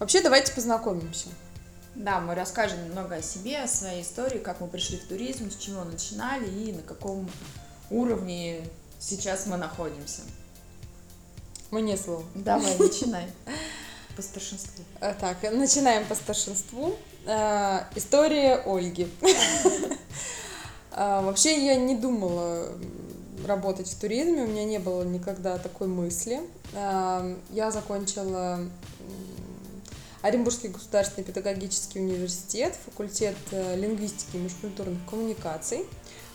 Вообще, давайте познакомимся. Да, мы расскажем немного о себе, о своей истории, как мы пришли в туризм, с чего начинали и на каком уровне сейчас мы находимся. Мне слово. Давай, начинай. По старшинству. А, Так, начинаем по старшинству. А, История Ольги. А, Вообще я не думала работать в туризме, у меня не было никогда такой мысли. А, Я закончила Оренбургский государственный педагогический университет, факультет э, лингвистики и межкультурных коммуникаций,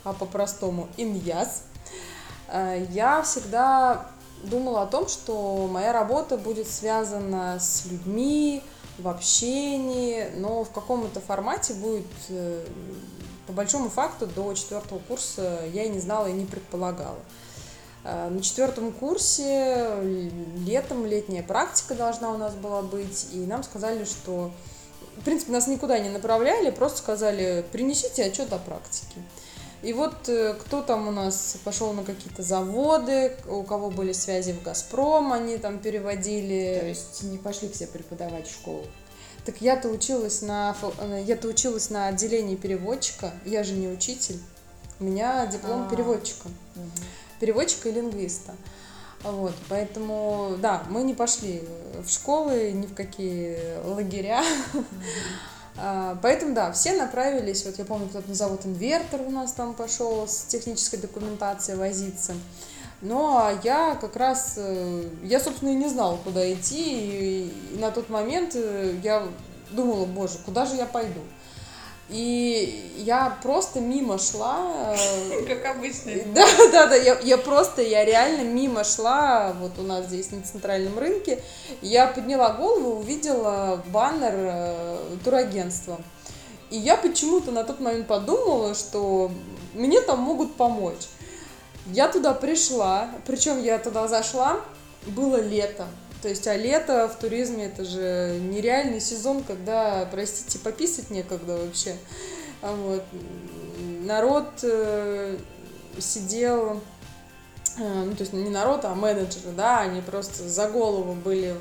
а по-простому ИНЯС. А, Я всегда думала о том, что моя работа будет связана с людьми, в общении, но в каком-то формате будет, э, по большому факту, до четвертого курса я и не знала, и не предполагала. Э, На четвертом курсе летом летняя практика должна у нас была быть, и нам сказали, что, в принципе, нас никуда не направляли, просто сказали, принесите отчет о практике. И вот э, кто там у нас пошел на какие-то заводы, у кого были связи в Газпром, они там переводили. То есть не пошли все преподавать в школу. Так я-то училась на э, я-то училась на отделении переводчика, я же не учитель. У меня диплом А. переводчика, переводчика и лингвиста. Вот, поэтому, да, мы не пошли в школы, ни в какие лагеря. А, Поэтому, да, все направились, вот я помню, кто-то на завод «Инвертор» у нас там пошел с технической документацией возиться. Ну, а я как раз, э, я, собственно, и не знала, куда идти, и на тот момент э, я думала, боже, куда же я пойду? И я просто мимо шла, э, Как обычно. да, да, да, я, я просто, я реально мимо шла, вот у нас здесь на центральном рынке, я подняла голову, увидела баннер э, турагентства. И я почему-то на тот момент подумала, что мне там могут помочь. Я туда пришла, причем я туда зашла, было лето. То есть, а лето в туризме это же нереальный сезон, когда, простите, пописать некогда вообще. А Вот. Народ э, сидел, ну, то есть не народ, а менеджеры, да, они просто за голову были,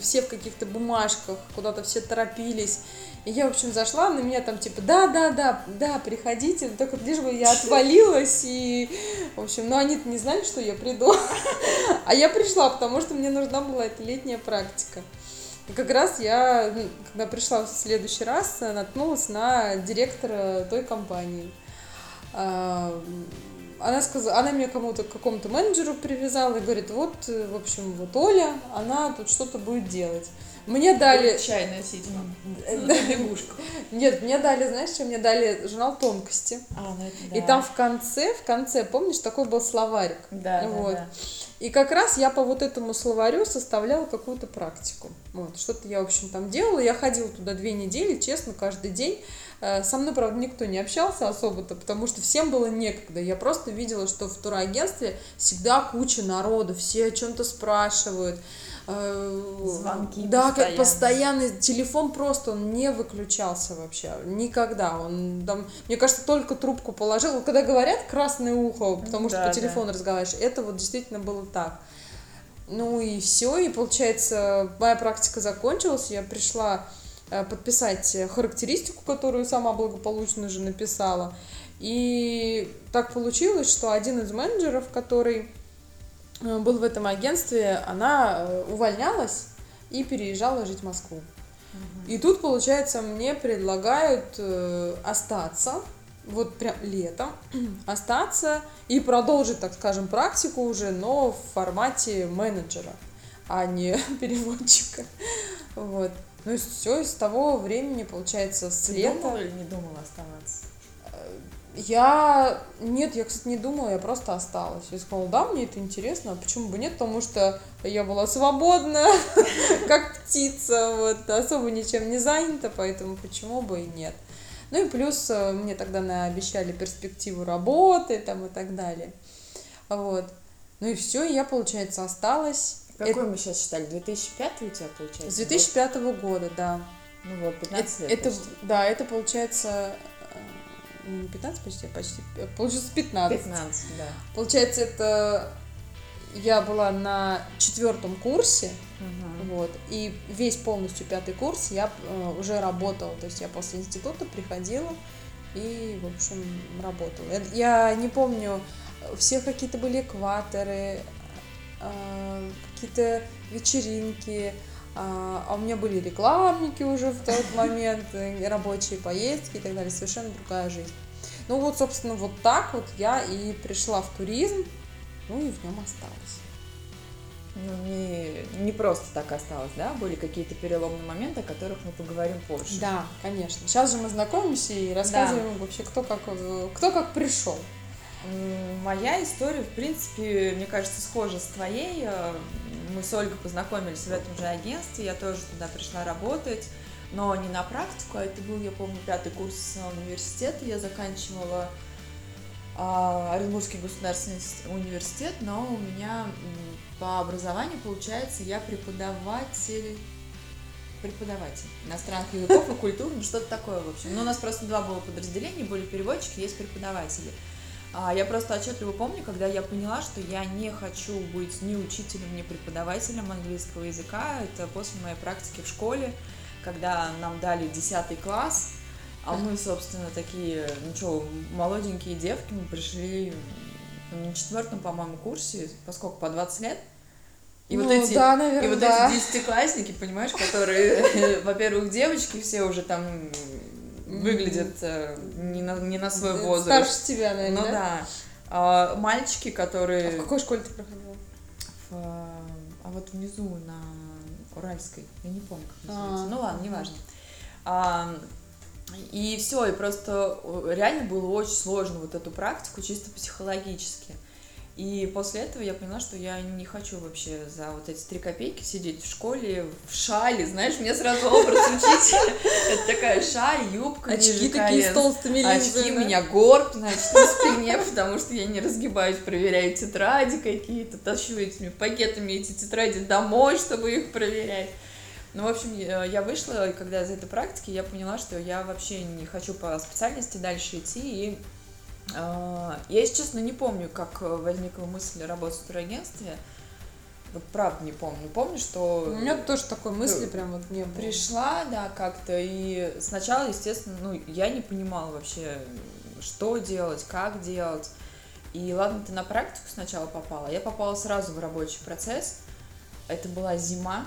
все в каких-то бумажках, куда-то все торопились. И я, в общем, зашла, на меня там типа, да, да, да, да, приходите, только лишь бы я отвалилась, и, в общем, ну, они-то не знали, что я приду, а я пришла, потому что мне нужна была эта летняя практика. И как раз я, ну, когда пришла в следующий раз, э, наткнулась на директора той компании. Она сказала, она меня кому-то, какому-то менеджеру привязала и говорит, вот, э, в общем, вот Оля, она тут что-то будет делать. Мне дали... Чай носить. Э, Ну, лягушку. Нет, мне дали, знаешь, что мне дали журнал «Тонкости». А, ну это И да. там в конце, в конце, помнишь, такой был словарик. Да, да, вот. да. И как раз я по вот этому словарю составляла какую-то практику. Вот, что-то я, в общем, там делала. Я ходила туда две недели, честно, каждый день. Э, Со мной, правда, никто не общался особо-то, потому что всем было некогда. Я просто видела, что в турагентстве всегда куча народу, все о чем-то спрашивают. Э, Звонки Да, как постоянно. постоянный телефон просто он не выключался вообще. Никогда. Он там, мне кажется, только трубку положил. Вот Когда говорят красное ухо, потому что Да, по да. телефону разговариваешь, это вот действительно было так. Ну и все, и получается, моя практика закончилась, я пришла э, подписать характеристику, которую сама благополучно же написала. И так получилось, что один из менеджеров, который был в этом агентстве, она э, увольнялась и переезжала жить в Москву. И тут, получается, мне предлагают э, остаться, вот прям летом, остаться и продолжить, так скажем, практику уже, но в формате менеджера, а не переводчика. Вот. Ну и все, с того времени, получается, с Ты лета... думала или не думала оставаться? Я... Нет, я, кстати, не думала, я просто осталась. Я сказала, да, мне это интересно, а почему бы нет? Потому что я была свободна, как птица, вот, особо ничем не занята, поэтому почему бы и нет. Ну и плюс э, мне тогда наобещали перспективу работы там и так далее. Вот. Ну и все, я, получается, осталась. Какой мы сейчас считали? 2005 у тебя получается? С 2005 года, да. Ну вот, 15 лет это, почти. да, это получается 15 почти, почти, э, получается 15. 15, да. Получается, это я была на четвертом курсе, Мгм. вот, и весь полностью пятый курс я э, уже работала, то есть я после института приходила и, в общем, работала. Я, я не помню, все какие-то были экваторы, э, какие-то вечеринки, а а у меня были рекламники уже в тот момент, э, рабочие поездки и так далее, совершенно другая жизнь. Ну вот, собственно, вот так вот я и пришла в туризм, ну и в нем осталась. Ну, не, не просто так осталось, да? Были какие-то переломные моменты, о которых мы поговорим позже. Да, конечно. Сейчас же мы знакомимся и рассказываем вообще, кто как, э, кто как пришел. Моя история, в принципе, мне кажется, схожа с твоей. Мы с Ольгой познакомились в этом же агентстве, я тоже туда пришла работать, но не на практику, а это был, я помню, пятый курс университета, я заканчивала а, Оренбургский государственный университет, но у меня по образованию, получается, я преподаватель преподаватель иностранных языков и культур, ну что-то такое, в общем. Ну, у нас просто два было подразделения, были переводчики, есть преподаватели. А, Я просто отчетливо помню, когда я поняла, что я не хочу быть ни учителем, ни преподавателем английского языка. Это после моей практики в школе, когда нам дали 10 класс, а мы, собственно, такие, ну что, молоденькие девки, мы пришли на четвертом, по-моему, курсе, поскольку по 20 лет. И вот Ну, эти, да, и наверное, вот да. эти десятиклассники, понимаешь, которые, во-первых, девочки все уже там выглядят э, не на, не на свой Э, возраст. Старше тебя, наверное, Ну да? да. А, мальчики, А которые... в какой школе ты проходила? в, а вот внизу на Уральской, я не помню, как А, называется. ну ладно, неважно. А, и все, и просто э, реально было очень сложно вот эту практику чисто психологически. И после этого я поняла, что я не хочу вообще за вот эти три копейки сидеть в школе в шале, знаешь, мне сразу образ учителя. Это такая шаль, юбка Очки такие с толстыми линзами. Очки у меня горб, значит, на спине, потому что я не разгибаюсь, проверяю тетради какие-то, тащу этими пакетами эти тетради домой, чтобы их проверять. Ну, в общем, я вышла, и когда из этой практики, я поняла, что я вообще не хочу по специальности дальше идти, и я, если честно, не помню, как возникла мысль работать в турагентстве, вот правда не помню. Помню, что... У меня тоже такой мысли Э, прям вот не было. Пришла, да, как-то, и сначала, естественно, ну, я не понимала вообще, что делать, как делать. И ладно, ты на практику сначала попала, я попала сразу в рабочий процесс. Это была зима,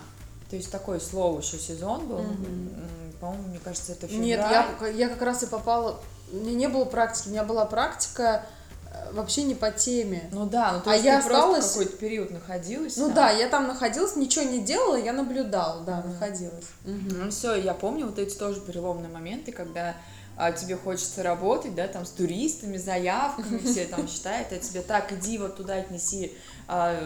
то есть такой слово еще сезон был. М, По-моему, мне кажется, это февраль. Нет, я, я как раз и попала... У меня не было практики, у меня была практика э, вообще не по теме. Ну да, ну то А есть я ты просто осталась- какой-то период находилась. Ну там. да, я там находилась, ничего не делала, я наблюдала, да, Мгм. находилась. Ну все, я помню вот эти тоже переломные моменты, когда а, тебе хочется работать, да, там с туристами, заявками, все там считают, а тебе так, иди вот туда отнеси а,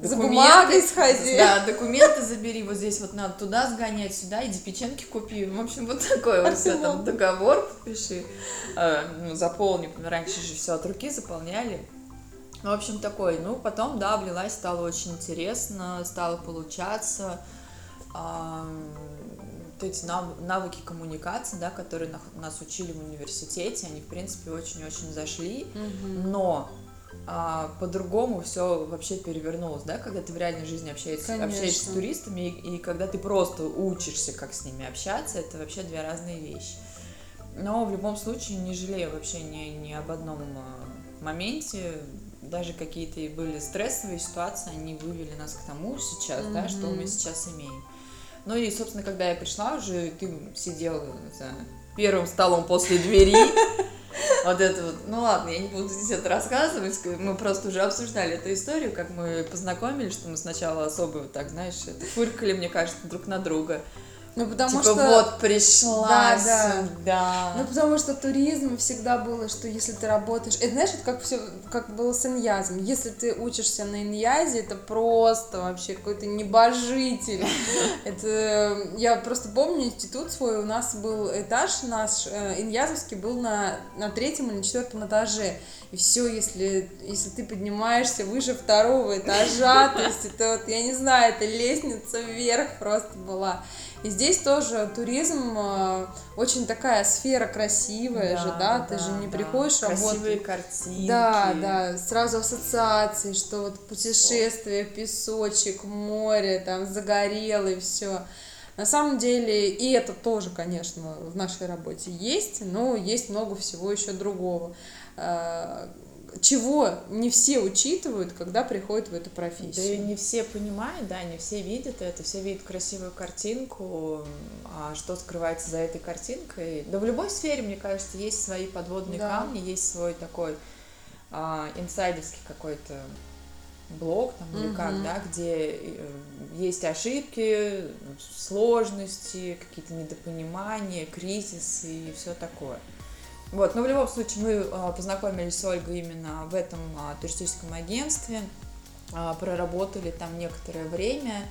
За документы. бумагой сходи. Да, документы забери, вот здесь вот надо туда сгонять, сюда, иди печеньки купи. В общем, вот такой вот все там договор подпиши, а, ну, заполни, раньше же все от руки заполняли. Ну, В общем, такой, ну, потом, да, влилась, стало очень интересно, стало получаться. А, эти нав- навыки коммуникации, да, которые нас учили в университете, они, в принципе, очень-очень зашли, Мгм. но а, по-другому все вообще перевернулось, да, когда ты в реальной жизни общаешься, Конечно. общаешься с туристами, и, и когда ты просто учишься, как с ними общаться, это вообще две разные вещи. Но в любом случае не жалею вообще ни, ни об одном а, моменте, даже какие-то и были стрессовые ситуации, они вывели нас к тому сейчас, да, что мы сейчас имеем. Ну и, собственно, когда я пришла уже, ты сидела за первым столом после двери, вот это вот, ну ладно, я не буду здесь это рассказывать, мы просто уже обсуждали эту историю, как мы познакомились, что мы сначала особо так, знаешь, это, фыркали, мне кажется, друг на друга. Ну, потому типа, что... вот пришла Да, да. сюда. Ну, потому что туризм всегда было, что если ты работаешь... Это знаешь, это как все, как было с иньязом. Если ты учишься на иньязе, это просто вообще какой-то небожитель. Это... Я просто помню институт свой, у нас был этаж наш, э, иньязовский, был на, на третьем или четвертом этаже. И все, если, если ты поднимаешься выше второго этажа, то есть это вот, я не знаю, это лестница вверх просто была. И здесь тоже туризм э, очень такая сфера красивая да, же, да, да ты же не да. приходишь Красивые работать. картинки. Да, да, сразу ассоциации, что вот путешествие, песочек, море, там загорелый, все. На самом деле, и это тоже, конечно, в нашей работе есть, но есть много всего еще другого э, чего не все учитывают, когда приходят в эту профессию. Да и не все понимают, да, не все видят это, все видят красивую картинку, а что скрывается за этой картинкой. Да в любой сфере, мне кажется, есть свои подводные да. камни, есть свой такой а, инсайдерский какой-то блог там, или угу. как, да, где э, есть ошибки, сложности, какие-то недопонимания, кризисы и все такое. Вот, но в любом случае мы а, познакомились с Ольгой именно в этом а, туристическом агентстве, а, проработали там некоторое время.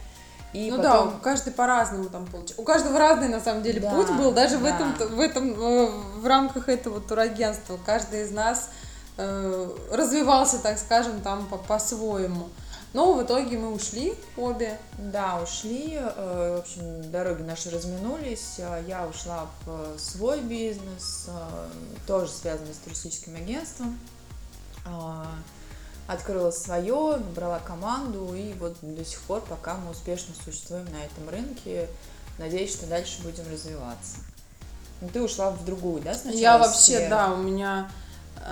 И ну потом... да, каждый по-разному там получил. У каждого разный на самом деле да, путь был, даже да. в этом, в этом, э, в рамках этого турагентства. Каждый из нас э, развивался, так скажем, там по-своему. Но в итоге мы ушли обе. Да, ушли. Э, в общем, дороги наши разминулись. Э, я ушла в свой бизнес, э, тоже связанный с туристическим агентством. Открыла свое, набрала команду, и вот до сих пор, пока мы успешно существуем на этом рынке, надеюсь, что дальше будем развиваться. Ну, ты ушла в другую, да, сначала? Я вообще, сферу? да, у меня,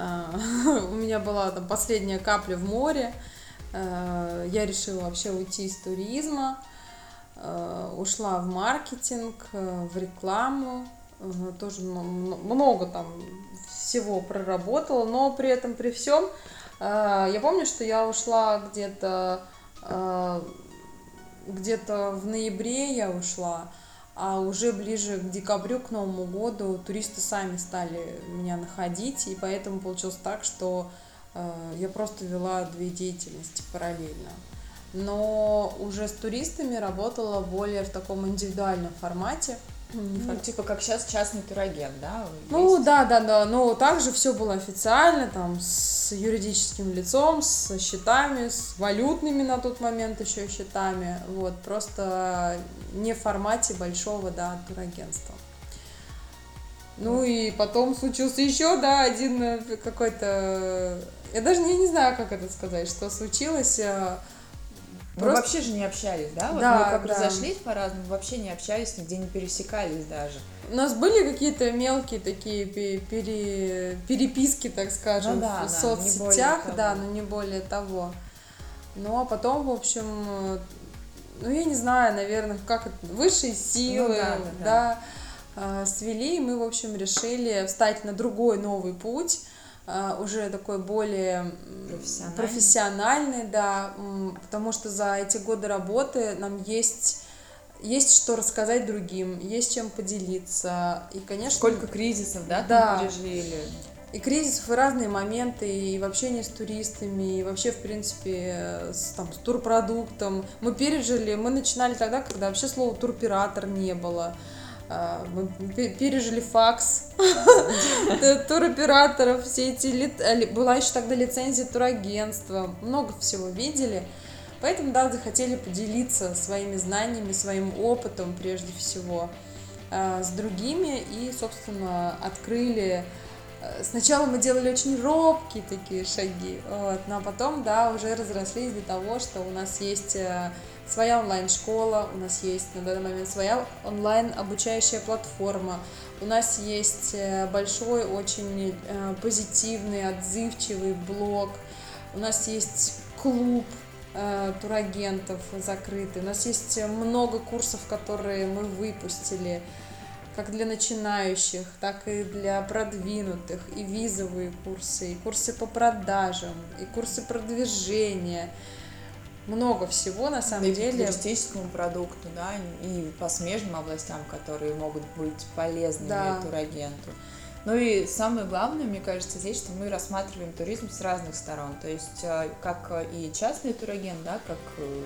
у меня была там последняя капля в море. Э, я решила вообще уйти из туризма, э, ушла в маркетинг, э, в рекламу, тоже много там всего проработала, но при этом, при всем, я помню, что я ушла где-то где-то в ноябре я ушла, а уже ближе к декабрю, к Новому году туристы сами стали меня находить, и поэтому получилось так, что я просто вела две деятельности параллельно. Но уже с туристами работала более в таком индивидуальном формате. Ну, типа как сейчас частный турагент, да? Ну есть? да, да, да. Но также все было официально, там, с юридическим лицом, с счетами, с валютными на тот момент еще счетами. Вот, просто не в формате большого, да, турагентства. Ну и потом случился еще, да, один э, какой-то я даже не, не знаю, как это сказать, что случилось. Э, мы Просто... вообще же не общались, да? Вот да, мы как да. разошлись по-разному, вообще не общались, нигде не пересекались даже. У нас были какие-то мелкие такие пере... переписки, так скажем, ну, да, в да, соцсетях, да, но не более того. Ну, а потом, в общем, э, ну, я не знаю, наверное, как это, высшие силы, ну, да, да, да, да, свели, и мы, в общем, решили встать на другой новый путь, уже такой более профессиональный. профессиональный, да, потому что за эти годы работы нам есть есть что рассказать другим, есть чем поделиться. И, конечно... Сколько кризисов, да, да. пережили? И кризисов, и разные моменты, и в общении с туристами, и вообще, в принципе, с, там, с турпродуктом. Мы пережили, мы начинали тогда, когда вообще слова туроператор не было. Мы пережили факс туроператоров, все эти... Была еще тогда лицензия турагентства, много всего видели. Поэтому, да, захотели поделиться своими знаниями, своим опытом прежде всего а, с другими и, собственно, открыли э, Сначала мы делали очень робкие такие шаги, вот, но потом, да, уже разрослись до того, что у нас есть э, своя онлайн-школа, у нас есть на данный момент своя онлайн-обучающая платформа, у нас есть э, большой, очень э, позитивный, отзывчивый блог, у нас есть клуб э, турагентов закрытый, у нас есть много курсов, которые мы выпустили, как для начинающих, так и для продвинутых, и визовые курсы, и курсы по продажам, и курсы продвижения – много всего на самом и деле. И туристическому продукту, да, и по смежным областям, которые могут быть полезны да. турагенту. Ну и самое главное, мне кажется, здесь, что мы рассматриваем туризм с разных сторон. То есть э, как и частный турагент, да, как э,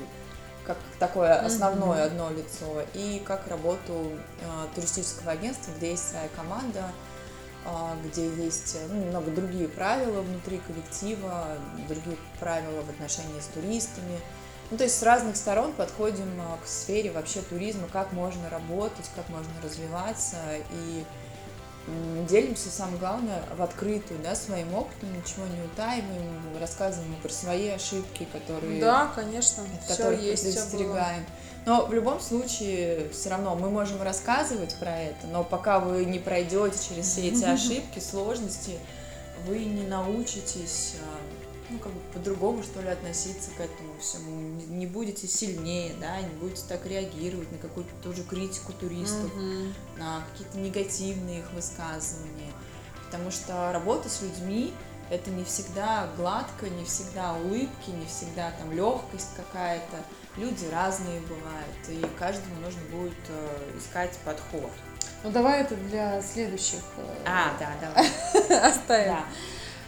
как такое основное mm-hmm. одно лицо, и как работу э, туристического агентства, где есть своя команда, э, где есть ну, немного другие правила внутри коллектива, другие правила в отношении с туристами, Ну, то есть с разных сторон подходим а, к сфере вообще туризма, как можно работать, как можно развиваться. И делимся, самое главное, в открытую, да, своим опытом, ничего не утаиваем, рассказываем про свои ошибки, которые... Да, конечно, от которых есть, предостерегаем. Но в любом случае, все равно мы можем рассказывать про это, но пока вы не пройдете через все эти ошибки, сложности, вы не научитесь а, ну, как бы по-другому, что ли, относиться к этому всему. Не будете сильнее, да, не будете так реагировать на какую-то тоже критику туристов, mm-hmm. на какие-то негативные их высказывания. Потому что работа с людьми это не всегда гладко, не всегда улыбки, не всегда там легкость какая-то. Люди разные бывают, и каждому нужно будет э, искать подход. Ну давай это для следующих. Э, а, да, давай. Оставим. Да.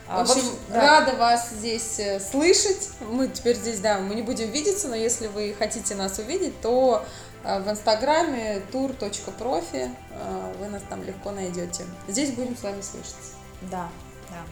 В общем, в общем да. рада вас здесь э, слышать. Мы теперь здесь, да, мы не будем видеться, но если вы хотите нас увидеть, то э, в инстаграме tour.profi э, вы нас там легко найдете. Здесь будем с вами слышаться. Да, да.